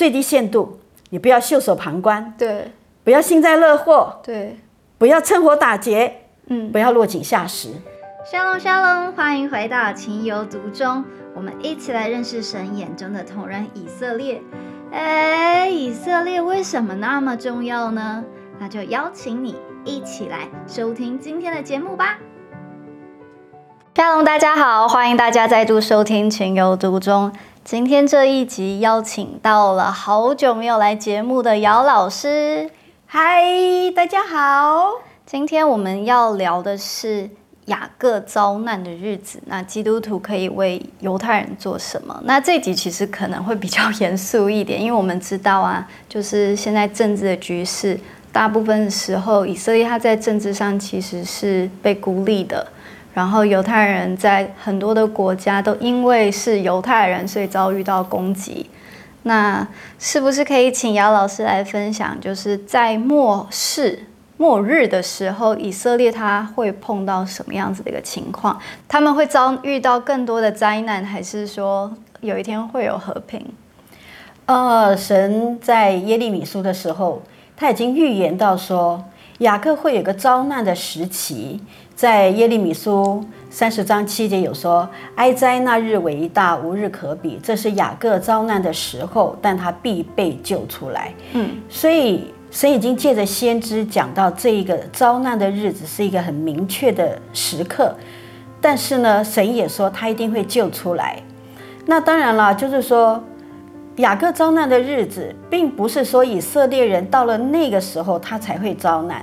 最低限度，你不要袖手旁观，对不要幸灾乐祸，对，不要趁火打劫，嗯不，要落井下石。沙龙沙龙，欢迎回到情有独钟，我们一起来认识神眼中的同人以色列。哎，以色列为什么那么重要呢？那就邀请你一起来收听今天的节目吧。沙龙，大家好，欢迎大家再度收听情有独钟。今天这一集邀请到了好久没有来节目的姚老师。嗨，大家好。今天我们要聊的是雅各遭难的日子。那基督徒可以为犹太人做什么？那这集其实可能会比较严肃一点，因为我们知道啊，就是现在政治的局势，大部分的时候以色列它在政治上其实是被孤立的。然后犹太人在很多的国家都因为是犹太人，所以遭遇到攻击。那是不是可以请姚老师来分享，就是在末世、末日的时候，以色列他会碰到什么样子的一个情况？他们会遭遇到更多的灾难，还是说有一天会有和平？呃，神在耶利米书的时候，他已经预言到说，雅各会有个遭难的时期。在耶利米书三十章七节有说：“哀哉，那日为大，无日可比。”这是雅各遭难的时候，但他必被救出来。嗯，所以神已经借着先知讲到这一个遭难的日子是一个很明确的时刻。但是呢，神也说他一定会救出来。那当然了，就是说。雅各遭难的日子，并不是说以色列人到了那个时候他才会遭难。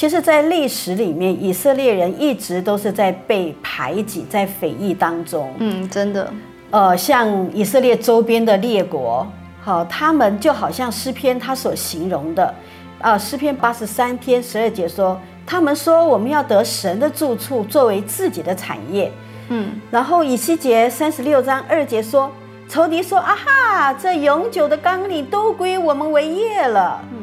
其实，在历史里面，以色列人一直都是在被排挤、在匪夷当中。嗯，真的，呃，像以色列周边的列国，好，他们就好像诗篇他所形容的，啊，诗篇八十三篇十二节说，他们说我们要得神的住处作为自己的产业。嗯，然后以西结三十六章二节说。仇敌说：“啊哈，这永久的纲领都归我们为业了。”嗯，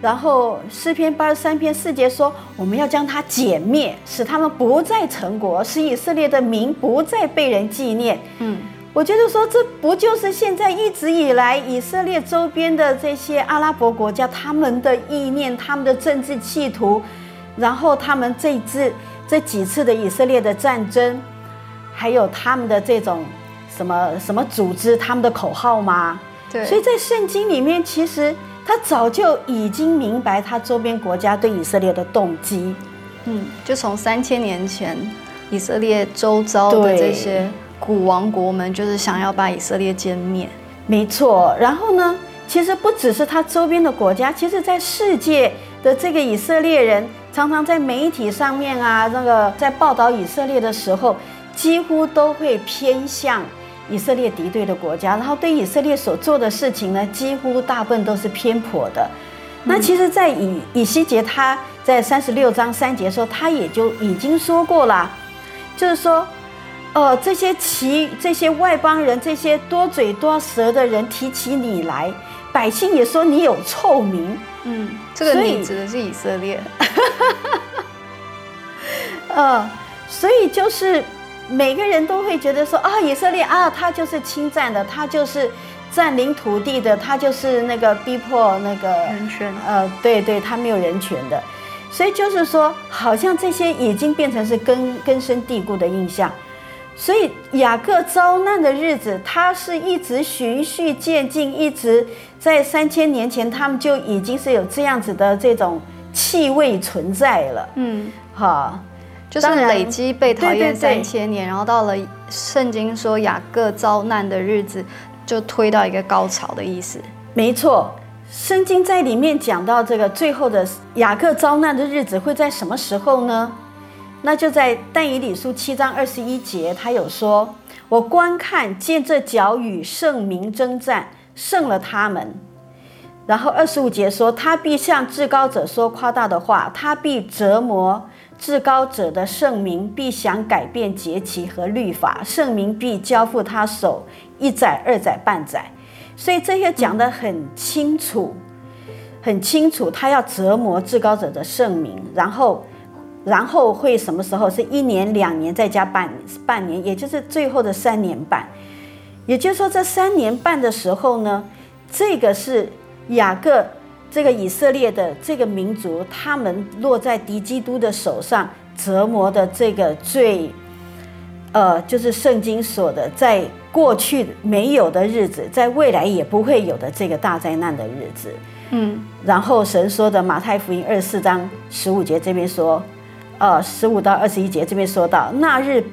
然后诗篇八十三篇四节说：“我们要将它歼灭，使他们不再成国，使以色列的名不再被人纪念。”嗯，我觉得说这不就是现在一直以来以色列周边的这些阿拉伯国家他们的意念、他们的政治企图，然后他们这次这几次的以色列的战争，还有他们的这种。什么什么组织他们的口号吗？对，所以在圣经里面，其实他早就已经明白他周边国家对以色列的动机。嗯，就从三千年前，以色列周遭的这些古王国们，就是想要把以色列歼灭。没错。然后呢，其实不只是他周边的国家，其实在世界的这个以色列人，常常在媒体上面啊，那个在报道以色列的时候，几乎都会偏向。以色列敌对的国家，然后对以色列所做的事情呢，几乎大部分都是偏颇的。那其实，在以以西结他在三十六章三节说，他也就已经说过了，就是说，呃，这些其这些外邦人，这些多嘴多舌的人提起你来，百姓也说你有臭名。嗯，这个你指的是以色列。呃，所以就是。每个人都会觉得说啊，以色列啊，他就是侵占的，他就是占领土地的，他就是那个逼迫那个人权。呃，对对，他没有人权的，所以就是说，好像这些已经变成是根根深蒂固的印象。所以雅各遭难的日子，他是一直循序渐进，一直在三千年前，他们就已经是有这样子的这种气味存在了。嗯，好。就是累积被讨厌三千年，然后到了圣经说雅各遭难的日子，就推到一个高潮的意思。没错，圣经在里面讲到这个最后的雅各遭难的日子会在什么时候呢？那就在但以理书七章二十一节，他有说：“我观看见这脚与圣明征战，胜了他们。”然后二十五节说：“他必向至高者说夸大的话，他必折磨。”至高者的圣名必想改变节期和律法，圣名必交付他手一载、二载、半载，所以这些讲得很清楚，很清楚。他要折磨至高者的圣名，然后，然后会什么时候？是一年、两年，再加半半年，也就是最后的三年半。也就是说，这三年半的时候呢，这个是雅各这个以色列的这个民族，他们落在敌基督的手上折磨的这个最，呃，就是圣经说的，在过去没有的日子，在未来也不会有的这个大灾难的日子。嗯，然后神说的马太福音二十四章十五节这边说，呃，十五到二十一节这边说到，那日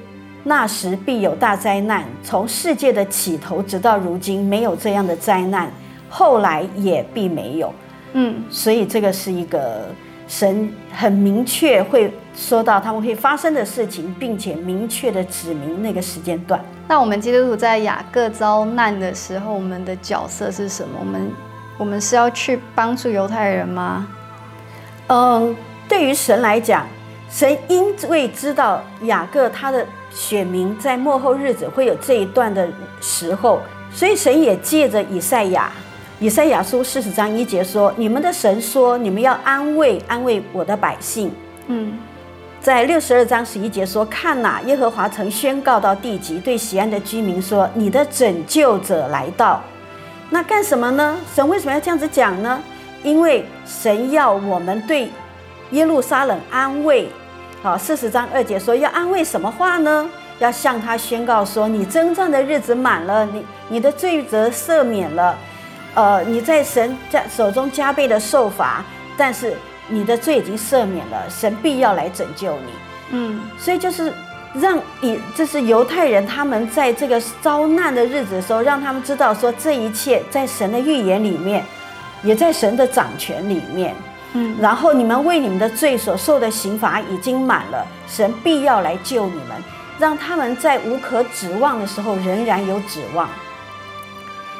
那时必有大灾难，从世界的起头直到如今没有这样的灾难，后来也必没有。嗯，所以这个是一个神很明确会说到他们会发生的事情，并且明确的指明那个时间段。那我们基督徒在雅各遭难的时候，我们的角色是什么？我们我们是要去帮助犹太人吗？嗯，对于神来讲，神因为知道雅各他的选民在幕后日子会有这一段的时候，所以神也借着以赛亚，以赛亚书四十章一节说：“你们的神说，你们要安慰安慰我的百姓。”嗯，在六十二章十一节说：“看哪，耶和华曾宣告到地极，对西安的居民说：你的拯救者来到。那干什么呢？神为什么要这样子讲呢？因为神要我们对耶路撒冷安慰。好，四十章二节说要安慰什么话呢？要向他宣告说：你征战的日子满了，你你的罪责赦免了，呃，你在神家手中加倍的受罚，但是你的罪已经赦免了，神必要来拯救你。嗯，所以就是让以这是犹太人他们在这个遭难的日子的时候，让他们知道说这一切在神的预言里面，也在神的掌权里面。嗯，然后你们为你们的罪所受的刑罚已经满了，神必要来救你们，让他们在无可指望的时候仍然有指望。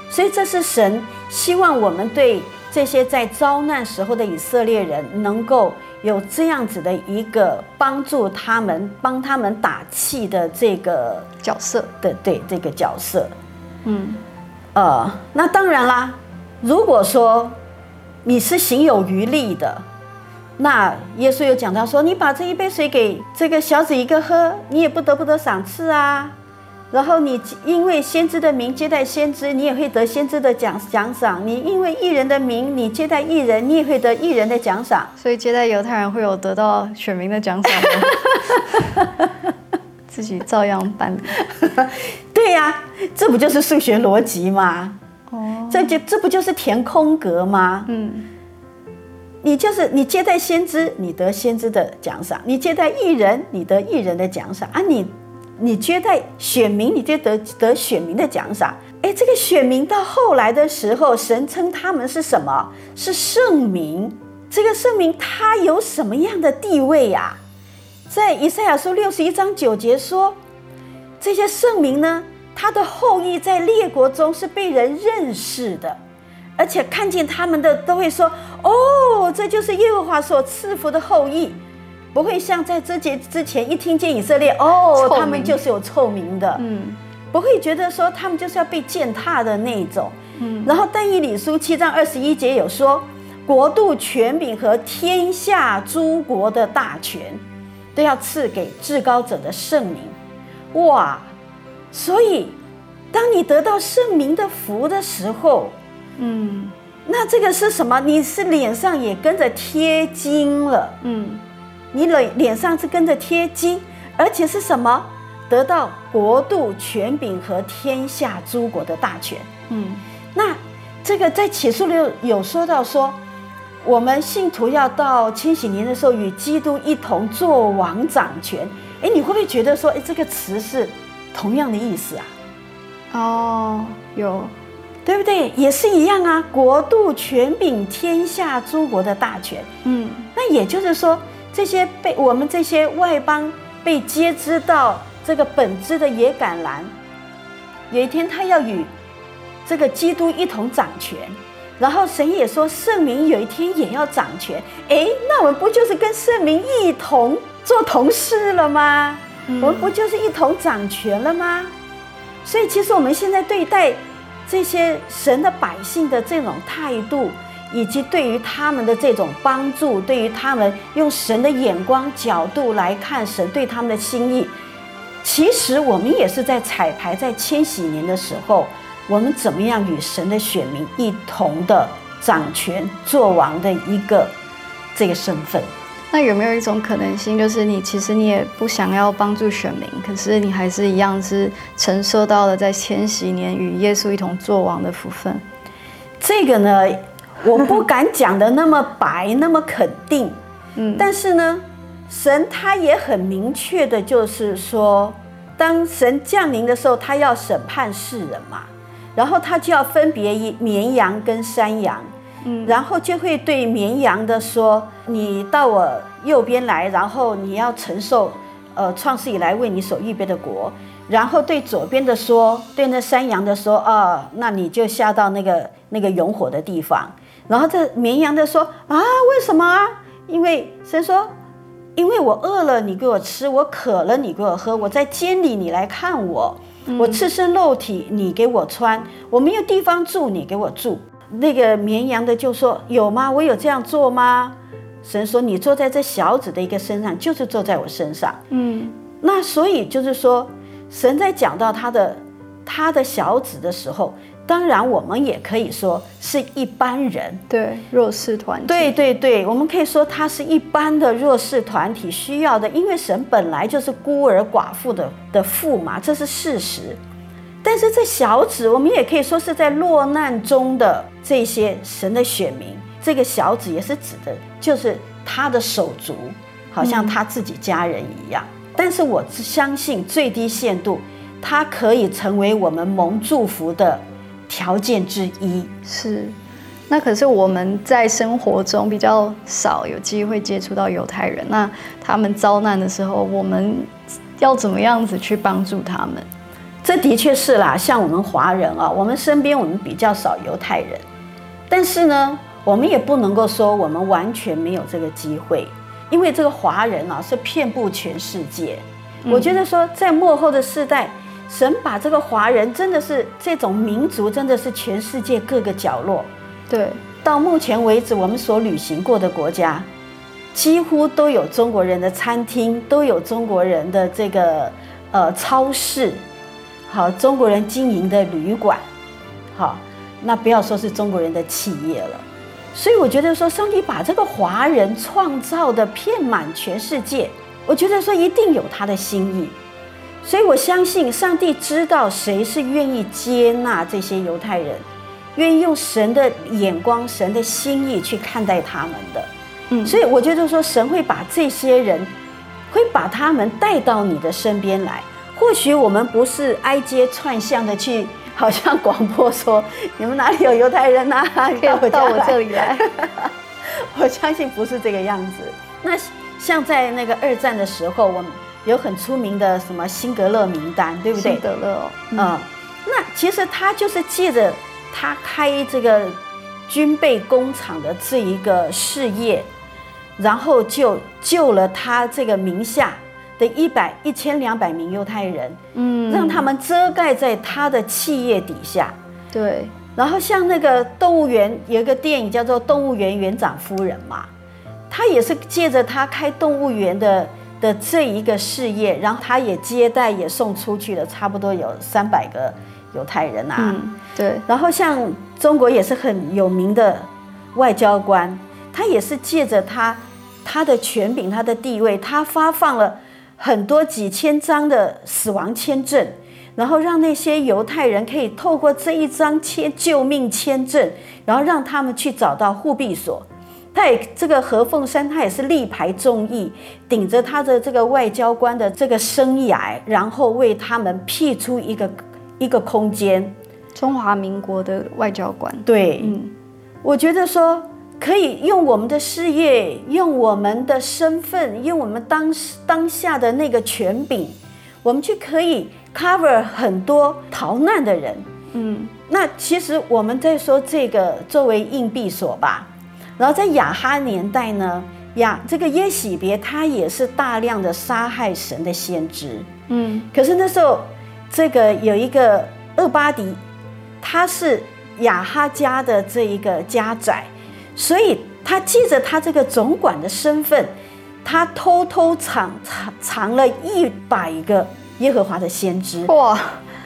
所以这是神希望我们对这些在遭难时候的以色列人能够有这样子的一个帮助他们、帮他们打气的这个角色。的对这个角色。嗯，呃，那当然啦，如果说你是行有余力的，那耶稣又讲到说，你把这一杯水给这个小子一个喝，你也不得不得赏赐啊。然后你因为先知的名接待先知，你也会得先知的奖奖赏；你因为艺人的名，你接待艺人，你也会得艺人的奖赏。所以接待犹太人会有得到选民的奖赏吗？自己照样办。对呀、这不就是数学逻辑吗？哦，这就这不就是填空格吗？嗯你就是你接待先知，你得先知的奖赏；你接待艺人，你得艺人的奖赏啊！你你接待选民，你就得得选民的奖赏。哎，这个选民到后来的时候，神称他们是什么？是圣民。这个圣民他有什么样的地位呀、在以赛亚书六十一章九节说，这些圣民呢，他的后裔在列国中是被人认识的。而且看见他们的都会说：“哦，这就是耶和华所赐福的后裔。”不会像在这节之前一听见以色列，哦他们就是有臭名的，嗯不会觉得说他们就是要被践踏的那种。嗯然后但以理书七章二十一节有说，国度权柄和天下诸国的大权，都要赐给至高者的圣名。哇！所以，当你得到圣名的福的时候，嗯那这个是什么？你是脸上也跟着贴金了，嗯你脸脸上是跟着贴金，而且是什么？得到国度权柄和天下诸国的大权。嗯那这个在启示录有说到说，我们信徒要到千禧年的时候与基督一同做王掌权。哎，你会不会觉得说，哎，这个词是同样的意思啊？哦，有对不对？也是一样啊，国度权柄天下诸国的大权。嗯那也就是说，这些被我们这些外邦被接知到这个本质的野橄榄，有一天他要与这个基督一同掌权，然后神也说圣民有一天也要掌权。诶，那我们不就是跟圣民一同做同事了吗？嗯我们不就是一同掌权了吗？所以其实我们现在对待这些神的百姓的这种态度，以及对于他们的这种帮助，对于他们用神的眼光角度来看神对他们的心意，其实我们也是在彩排在千禧年的时候，我们怎么样与神的选民一同的掌权做王的一个这个身份。那有没有一种可能性，就是你其实你也不想要帮助选民，可是你还是一样是承受到了在千禧年与耶稣一同作王的福分？这个呢，我不敢讲的那么白，那么肯定。嗯，但是呢，神他也很明确的，就是说，当神降临的时候，他要审判世人嘛，然后他就要分别一绵羊跟山羊。嗯然后就会对绵羊的说：“你到我右边来，然后你要承受，呃，创世以来为你所预备的国。”然后对左边的说：“对那山羊的说，啊，那你就下到那个那个永火的地方。”然后这绵羊的说：“啊，为什么啊？因为神说，因为我饿了，你给我吃；我渴了，你给我喝；我在监里，你来看我；我赤身露体，你给我穿；我没有地方住，你给我住。”那个绵羊的就说：“有吗？我有这样做吗？”神说：“你坐在这小子的一个身上，就是坐在我身上。”嗯，那所以就是说，神在讲到他的他的小子的时候，当然我们也可以说是一般人，对弱势团体，对对对，我们可以说他是一般的弱势团体需要的，因为神本来就是孤儿寡妇的的父嘛，这是事实。但是这小子，我们也可以说是在落难中的这些神的选民。这个小子也是指的，就是他的手足，好像他自己家人一样。但是我相信最低限度，他可以成为我们蒙祝福的条件之一。是，那可是我们在生活中比较少有机会接触到犹太人。那他们遭难的时候，我们要怎么样子去帮助他们？这的确是啦，像我们华人啊，我们身边我们比较少犹太人，但是呢，我们也不能够说我们完全没有这个机会，因为这个华人啊是遍布全世界。我觉得说在幕后的世代，神把这个华人真的是这种民族，真的是全世界各个角落。对，到目前为止，我们所旅行过的国家，几乎都有中国人的餐厅，都有中国人的这个呃超市。好，中国人经营的旅馆，好，那不要说是中国人的企业了。所以我觉得说，上帝把这个华人创造的遍满全世界，我觉得说一定有他的心意。所以我相信上帝知道谁是愿意接纳这些犹太人，愿意用神的眼光、神的心意去看待他们的。嗯，所以我觉得说，神会把这些人，会把他们带到你的身边来。或许我们不是挨街串巷的去，好像广播说你们哪里有犹太人呐？到我这里来。我相信不是这个样子。那像在那个二战的时候，我们有很出名的什么辛格勒名单，对不对？辛格勒，嗯，那其实他就是借着他开这个军备工厂的这一个事业，然后就救了他这个名下。的一百一千两百名犹太人，嗯，让他们遮盖在他的企业底下。对，然后像那个动物园有一个电影叫做《动物园园长夫人》嘛，他也是借着他开动物园的的这一个事业，然后他也接待也送出去了差不多有三百个犹太人啊。对，然后像中国也是很有名的外交官，他也是借着他他的权柄、他的地位，他发放了。很多几千张的死亡签证，然后让那些犹太人可以透过这一张签救命签证，然后让他们去找到护庇所。他也这个何凤山，他也是力排众议，顶着他的这个外交官的这个生涯，然后为他们辟出一个一个空间。中华民国的外交官，对，嗯，我觉得说。可以用我们的事业，用我们的身份，用我们当当下的那个权柄，我们去可以 cover 很多逃难的人。嗯，那其实我们在说这个作为硬币所吧。然后在亚哈年代呢，亚这个耶喜别他也是大量的杀害神的先知。嗯，可是那时候这个有一个厄巴迪，他是亚哈家的这一个家宰。所以他借着他这个总管的身份，他偷偷藏藏藏了一百个耶和华的先知。哇！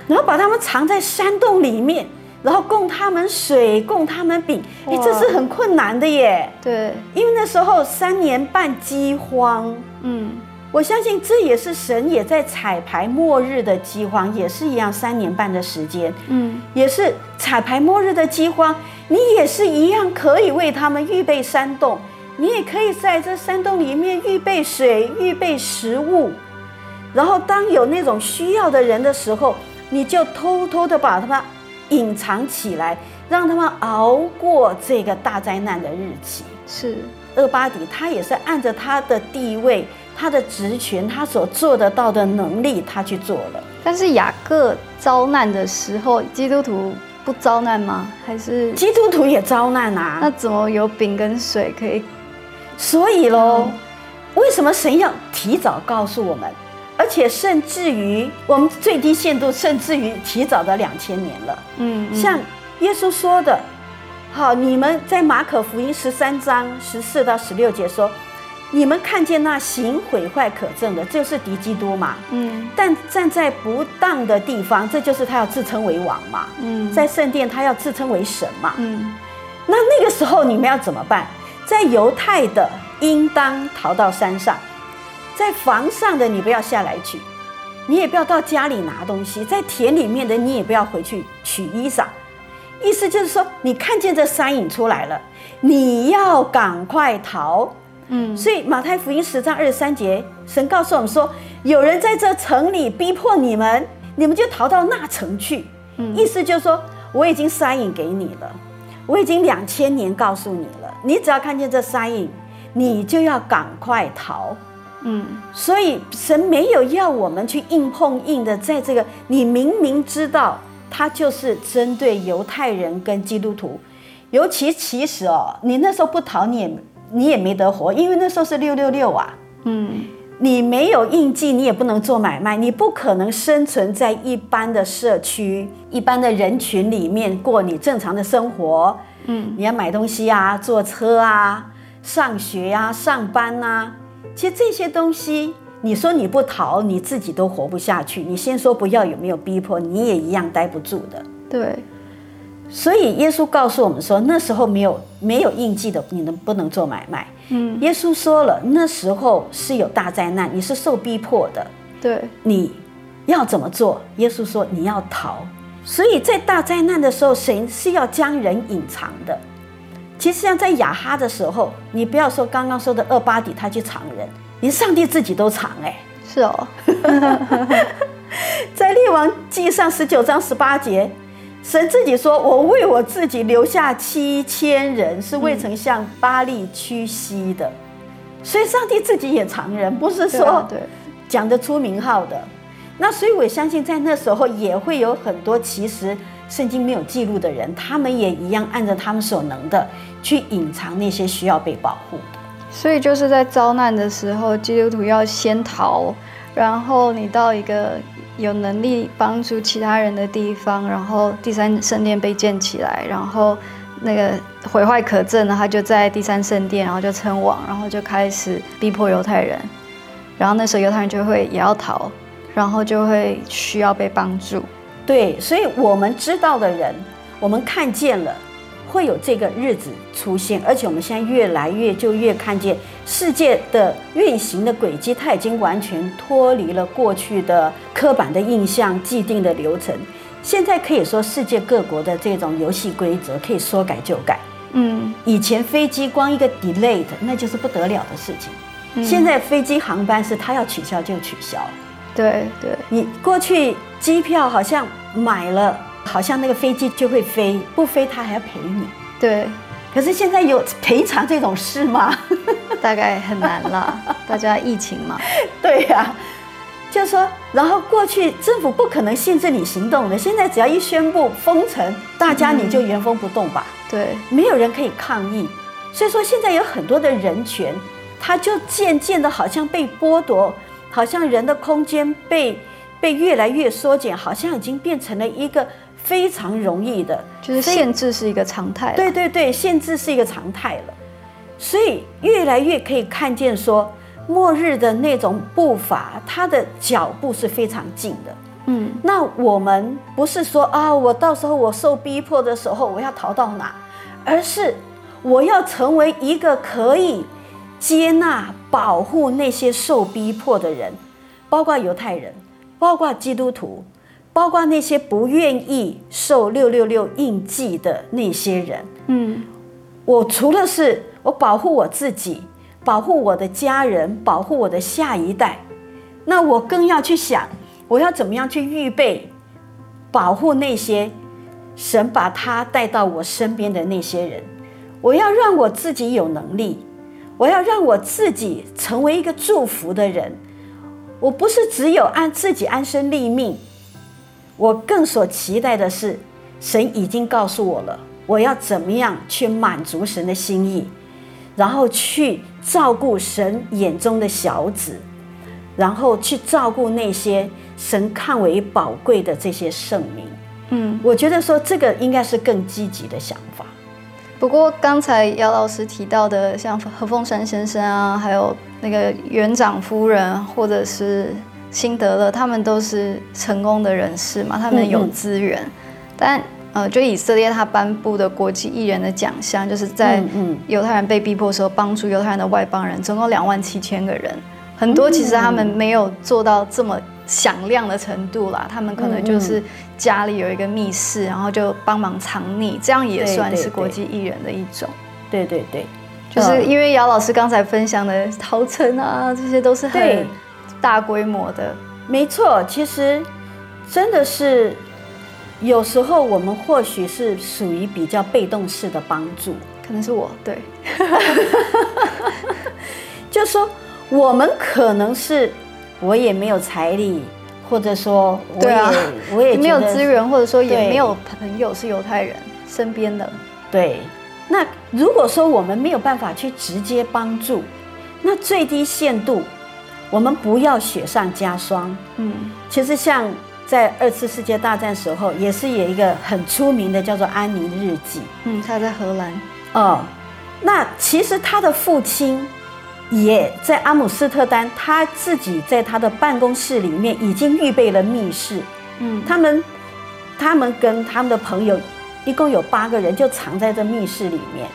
然后把他们藏在山洞里面，然后供他们水，供他们饼。哎，这是很困难的耶。对，因为那时候三年半饥荒。嗯，我相信这也是神也在彩排末日的饥荒，也是一样三年半的时间。嗯，也是彩排末日的饥荒，你也是一样可以为他们预备山洞，你也可以在这山洞里面预备水、预备食物。然后，当有那种需要的人的时候，你就偷偷的把他们隐藏起来，让他们熬过这个大灾难的日期。是厄巴底，他也是按着他的地位、他的职权、他所做得到的能力，他去做了。但是雅各遭难的时候，基督徒不遭难吗？还是基督徒也遭难啊？那怎么有饼跟水可以？所以喽，为什么神要提早告诉我们？而且甚至于我们最低限度，甚至于提早到两千年了。嗯，像耶稣说的，好，你们在马可福音十三章十四到十六节说，你们看见那行毁坏可憎的，就是敌基督嘛。嗯，但站在不当的地方，这就是他要自称为王嘛。嗯，在圣殿他要自称为神嘛。嗯，那那个时候你们要怎么办？在犹太的，应当逃到山上。在房上的你不要下来取，你也不要到家里拿东西。在田里面的你也不要回去取衣裳。意思就是说，你看见这山影出来了，你要赶快逃。嗯，所以马太福音十章二十三节，神告诉我们说，有人在这城里逼迫你们，你们就逃到那城去。嗯，意思就是说，我已经山影给你了，我已经两千年告诉你了，你只要看见这山影，你就要赶快逃。嗯，所以神没有要我们去硬碰硬的，在这个你明明知道他就是针对犹太人跟基督徒，尤其其实哦，你那时候不逃你也你也没得活，因为那时候是六六六啊，嗯，你没有印记，你也不能做买卖，你不可能生存在一般的社区、一般的人群里面过你正常的生活，嗯，你要买东西啊，坐车啊，上学啊，上班呐。其实这些东西，你说你不逃，你自己都活不下去。你先说不要，有没有逼迫，你也一样待不住的。对，所以耶稣告诉我们说，那时候没有没有印记的，你能不能做买卖？嗯，耶稣说了，那时候是有大灾难，你是受逼迫的。对，你要怎么做？耶稣说你要逃。所以在大灾难的时候，神是要将人隐藏的。其实像在雅哈的时候，你不要说刚刚说的厄巴底他去藏人，连上帝自己都藏哎。是哦，在列王记上十九章十八节，神自己说：“我为我自己留下七千人，是未曾向巴利屈膝的。”所以上帝自己也藏人，不是说讲得出名号的。那所以我相信，在那时候也会有很多其实圣经没有记录的人，他们也一样按照他们所能的。去隐藏那些需要被保护的，所以就是在遭难的时候，基督徒要先逃，然后你到一个有能力帮助其他人的地方，然后第三圣殿被建起来，然后那个毁坏可证呢，他就在第三圣殿，然后就称王，然后就开始逼迫犹太人，然后那时候犹太人就会也要逃，然后就会需要被帮助。对，所以我们知道的人，我们看见了。会有这个日子出现，而且我们现在越来越就越看见世界的运行的轨迹，它已经完全脱离了过去的刻板的印象、既定的流程。现在可以说，世界各国的这种游戏规则可以说改就改。嗯，以前飞机光一个 delay 那就是不得了的事情，现在飞机航班是它要取消就取消。对对，你过去机票好像买了。好像那个飞机就会飞，不飞他还要赔你。对，可是现在有赔偿这种事吗？大概很难了，大家疫情嘛。对呀，就说，然后过去政府不可能限制你行动的，现在只要一宣布封城，大家你就原封不动吧。对，没有人可以抗议。所以说现在有很多的人权，它就渐渐的好像被剥夺，好像人的空间被被越来越缩减，好像已经变成了一个。非常容易的，就是限制是一个常态。对对对，限制是一个常态了，所以越来越可以看见说，末日的那种步伐，它的脚步是非常近的。嗯，那我们不是说啊，我到时候我受逼迫的时候我要逃到哪，而是我要成为一个可以接纳、保护那些受逼迫的人，包括犹太人，包括基督徒，包括那些不愿意受六六六印记的那些人。嗯，我除了是我保护我自己，保护我的家人，保护我的下一代，那我更要去想。我要怎么样去预备保护那些神把他带到我身边的那些人？我要让我自己有能力，我要让我自己成为一个祝福的人。我不是只有按自己安身立命，我更所期待的是，神已经告诉我了，我要怎么样去满足神的心意，然后去照顾神眼中的小子，然后去照顾那些。神看为宝贵的这些圣民，嗯，我觉得说这个应该是更积极的想法。不过刚才姚老师提到的，像何凤山先生啊，还有那个园长夫人，或者是辛德勒，他们都是成功的人士嘛，他们有资源。但呃，就以色列他颁布的国际艺人的奖项，就是在犹太人被逼迫的时候，帮助犹太人的外邦人，总共两万七千个人，很多其实他们没有做到这么。响亮的程度啦，他们可能就是家里有一个密室，然后就帮忙藏匿，这样也算是国际艺人的一种。对对对，就是因为姚老师刚才分享的陶城啊，这些都是很大规模的。没错，其实真的是有时候我们或许是属于比较被动式的帮助，可能是我对，就说我们可能是。我也没有财力，或者说我也我也没有资源，或者说也没有朋友是犹太人身边的。对，那如果说我们没有办法去直接帮助，那最低限度，我们不要雪上加霜。嗯，其实像在二次世界大战时候，也是有一个很出名的叫做安妮日记。嗯，他在荷兰。哦，那其实他的父亲。也在阿姆斯特丹，他自己在他的办公室里面已经预备了密室。嗯，他们，他们跟他们的朋友，一共有八个人，就藏在这密室里面。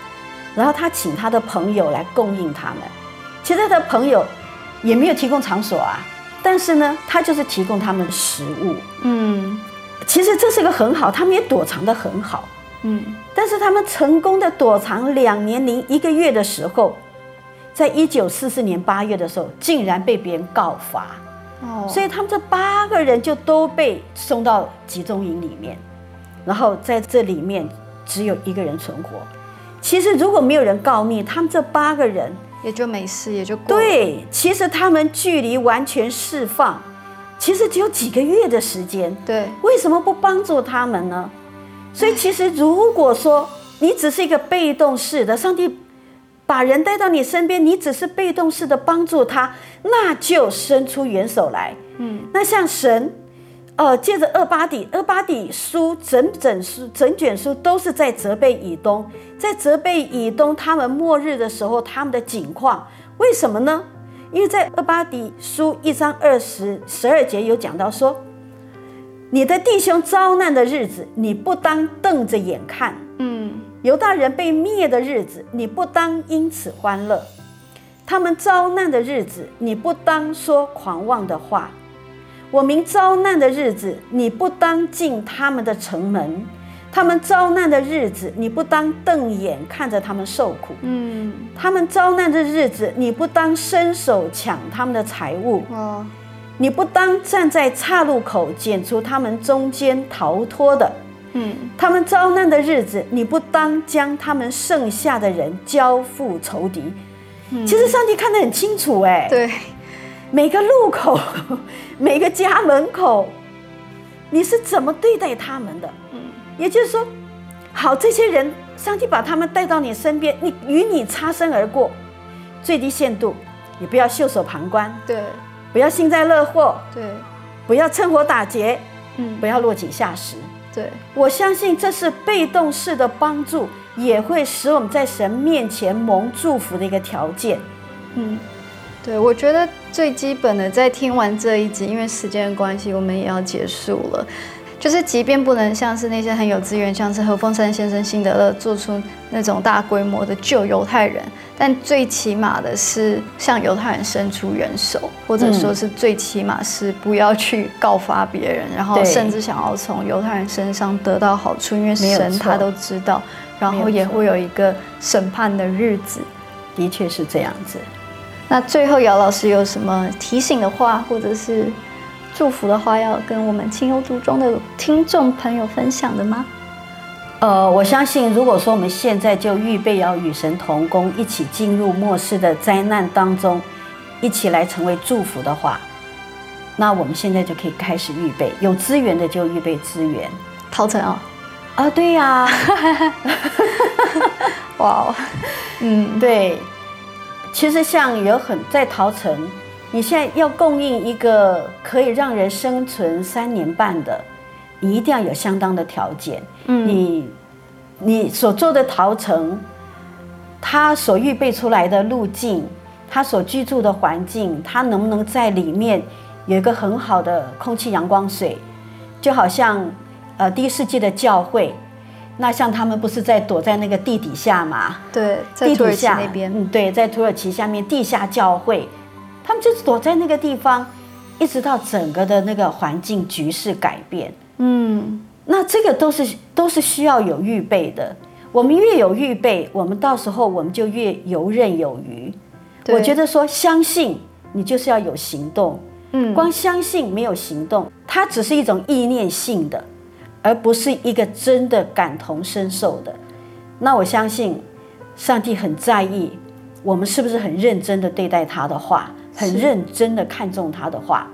然后他请他的朋友来供应他们。其实他的朋友也没有提供场所啊，但是呢，他就是提供他们食物。嗯，其实这是个很好，他们也躲藏的很好。嗯，但是他们成功的躲藏两年零一个月的时候。在一九四四年八月的时候，竟然被别人告发，哦，所以他们这八个人就都被送到集中营里面，然后在这里面只有一个人存活。其实如果没有人告密，他们这八个人也就没事，也就对。其实他们距离完全释放，其实只有几个月的时间。对，为什么不帮助他们呢？所以其实如果说你只是一个被动式的，上帝。把人带到你身边，你只是被动式的帮助他，那就伸出援手来。嗯，那像神，呃，借着厄巴底，厄巴底书整整书整卷书都是在责备以东，在责备以东他们末日的时候他们的境况。为什么呢？因为在厄巴底书一章二十十二节有讲到说，你的弟兄遭难的日子，你不当瞪着眼看。嗯。犹大人被灭的日子，你不当因此欢乐；他们遭难的日子，你不当说狂妄的话。我民遭难的日子，你不当进他们的城门；他们遭难的日子，你不当瞪眼看着他们受苦。嗯，他们遭难的日子，你不当伸手抢他们的财物。哦，你不当站在岔路口剪除他们中间逃脱的。嗯，他们遭难的日子，你不当将他们剩下的人交付仇敌。其实上帝看得很清楚，哎，对，每个路口，每个家门口，你是怎么对待他们的？嗯，也就是说，好，这些人，上帝把他们带到你身边，你与你擦身而过，最低限度，你不要袖手旁观，对，不要幸灾乐祸，对，不要趁火打劫，嗯，不要落井下石。对，我相信这是被动式的帮助，也会使我们在神面前蒙祝福的一个条件。嗯，对，我觉得最基本的，在听完这一集，因为时间的关系，我们也要结束了。就是即便不能像是那些很有资源，像是何凤山先生、辛德勒做出那种大规模的救犹太人，但最起码的是向犹太人伸出援手，或者说是最起码是不要去告发别人，然后甚至想要从犹太人身上得到好处，因为神他都知道，然后也会有一个审判的日子。的确是这样子。那最后姚老师有什么提醒的话，或者是？祝福的话要跟我们情有独钟的听众朋友分享的吗？呃，我相信，如果说我们现在就预备要与神同工，一起进入末世的灾难当中，一起来成为祝福的话，那我们现在就可以开始预备，有资源的就预备资源。陶成啊，啊，对呀，哇哦，嗯，对，其实像有很在陶城。你现在要供应一个可以让人生存三年半的，你一定要有相当的条件。嗯，你你所做的陶城，它所预备出来的路径，它所居住的环境，它能不能在里面有一个很好的空气、阳光、水？就好像呃第一世纪的教会，那像他们不是在躲在那个地底下嘛？对，在土耳其那边。嗯，对，在土耳其下面地下教会。他们就是躲在那个地方，一直到整个的那个环境局势改变。嗯，那这个都是都是需要有预备的。我们越有预备，我们到时候我们就越游刃有余。我觉得说相信你就是要有行动。嗯，光相信没有行动，它只是一种意念性的，而不是一个真的感同身受的。那我相信，上帝很在意我们是不是很认真的对待他的话。很认真的看重他的话，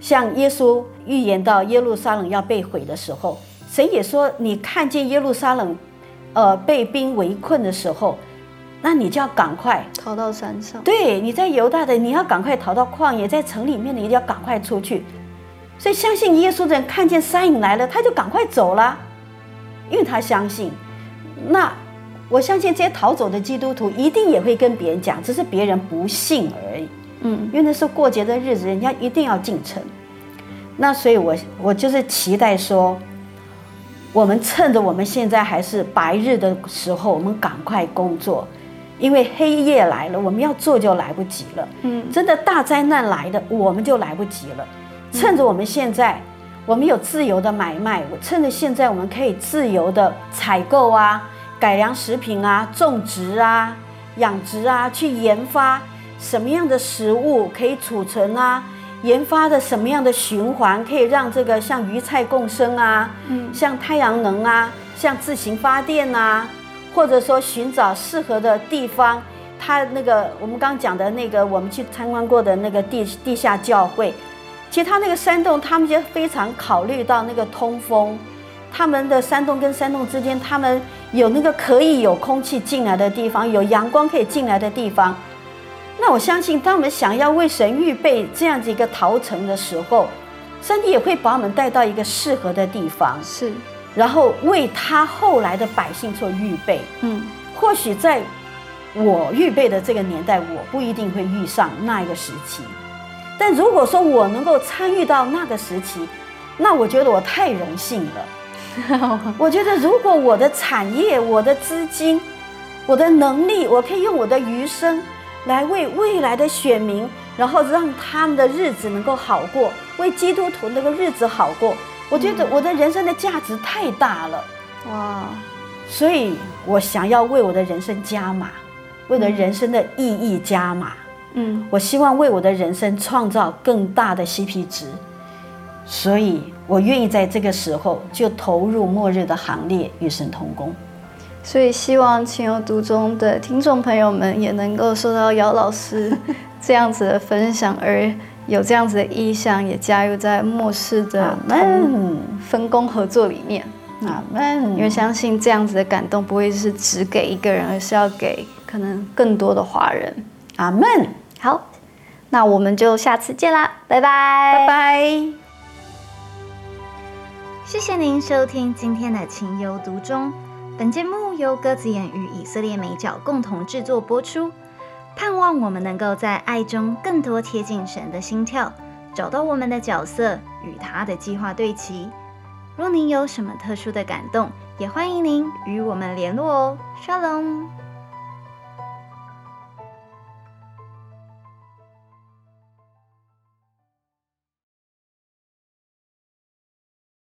像耶稣预言到耶路撒冷要被毁的时候，神也说：你看见耶路撒冷，呃，被兵围困的时候，那你就要赶快逃到山上。对，你在犹大的，你要赶快逃到旷野，在城里面的，一定要赶快出去。所以相信耶稣的人看见山影来了，他就赶快走了，因为他相信。那我相信这些逃走的基督徒一定也会跟别人讲，只是别人不信而已。嗯，因为那是过节的日子，人家一定要进城。那所以，我我就是期待说，我们趁着我们现在还是白日的时候，我们赶快工作，因为黑夜来了，我们要做就来不及了。嗯，真的大灾难来的，我们就来不及了。趁着我们现在，我们有自由的买卖，我趁着现在我们可以自由的采购啊，改良食品啊，种植啊，养殖啊，去研发。什么样的食物可以储存啊？研发的什么样的循环可以让这个像鱼菜共生啊？嗯，像太阳能啊，像自行发电啊，或者说寻找适合的地方。它那个我们刚讲的那个，我们去参观过的那个地地下教会，其实它那个山洞，他们就非常考虑到那个通风，他们的山洞跟山洞之间，他们有那个可以有空气进来的地方，有阳光可以进来的地方。那我相信，当我们想要为神预备这样子一个陶城的时候，上帝也会把我们带到一个适合的地方，是，然后为他后来的百姓做预备。嗯，或许在我预备的这个年代，我不一定会遇上那一个时期，但如果说我能够参与到那个时期，那我觉得我太荣幸了。我觉得如果我的产业、我的资金、我的能力，我可以用我的余生。来为未来的选民，然后让他们的日子能够好过，为基督徒那个日子好过。我觉得我的人生的价值太大了，哇！所以我想要为我的人生加码，为了人生的意义加码。嗯，我希望为我的人生创造更大的 CP 值，所以我愿意在这个时候就投入末日的行列，与神同工。所以，希望情有独钟的听众朋友们也能够受到姚老师 这样子的分享，而有这样子的意向，也加入在末世的分工合作里面。阿门。因为相信这样子的感动不会是只给一个人，而是要给可能更多的华人。阿门。好，那我们就下次见啦，拜拜，拜拜。谢谢您收听今天的情有独钟。本节目由鸽子眼与以色列美角共同制作播出。盼望我们能够在爱中更多贴近神的心跳，找到我们的角色，与他的计划对齐。若您有什么特殊的感动，也欢迎您与我们联络哦。Shalom。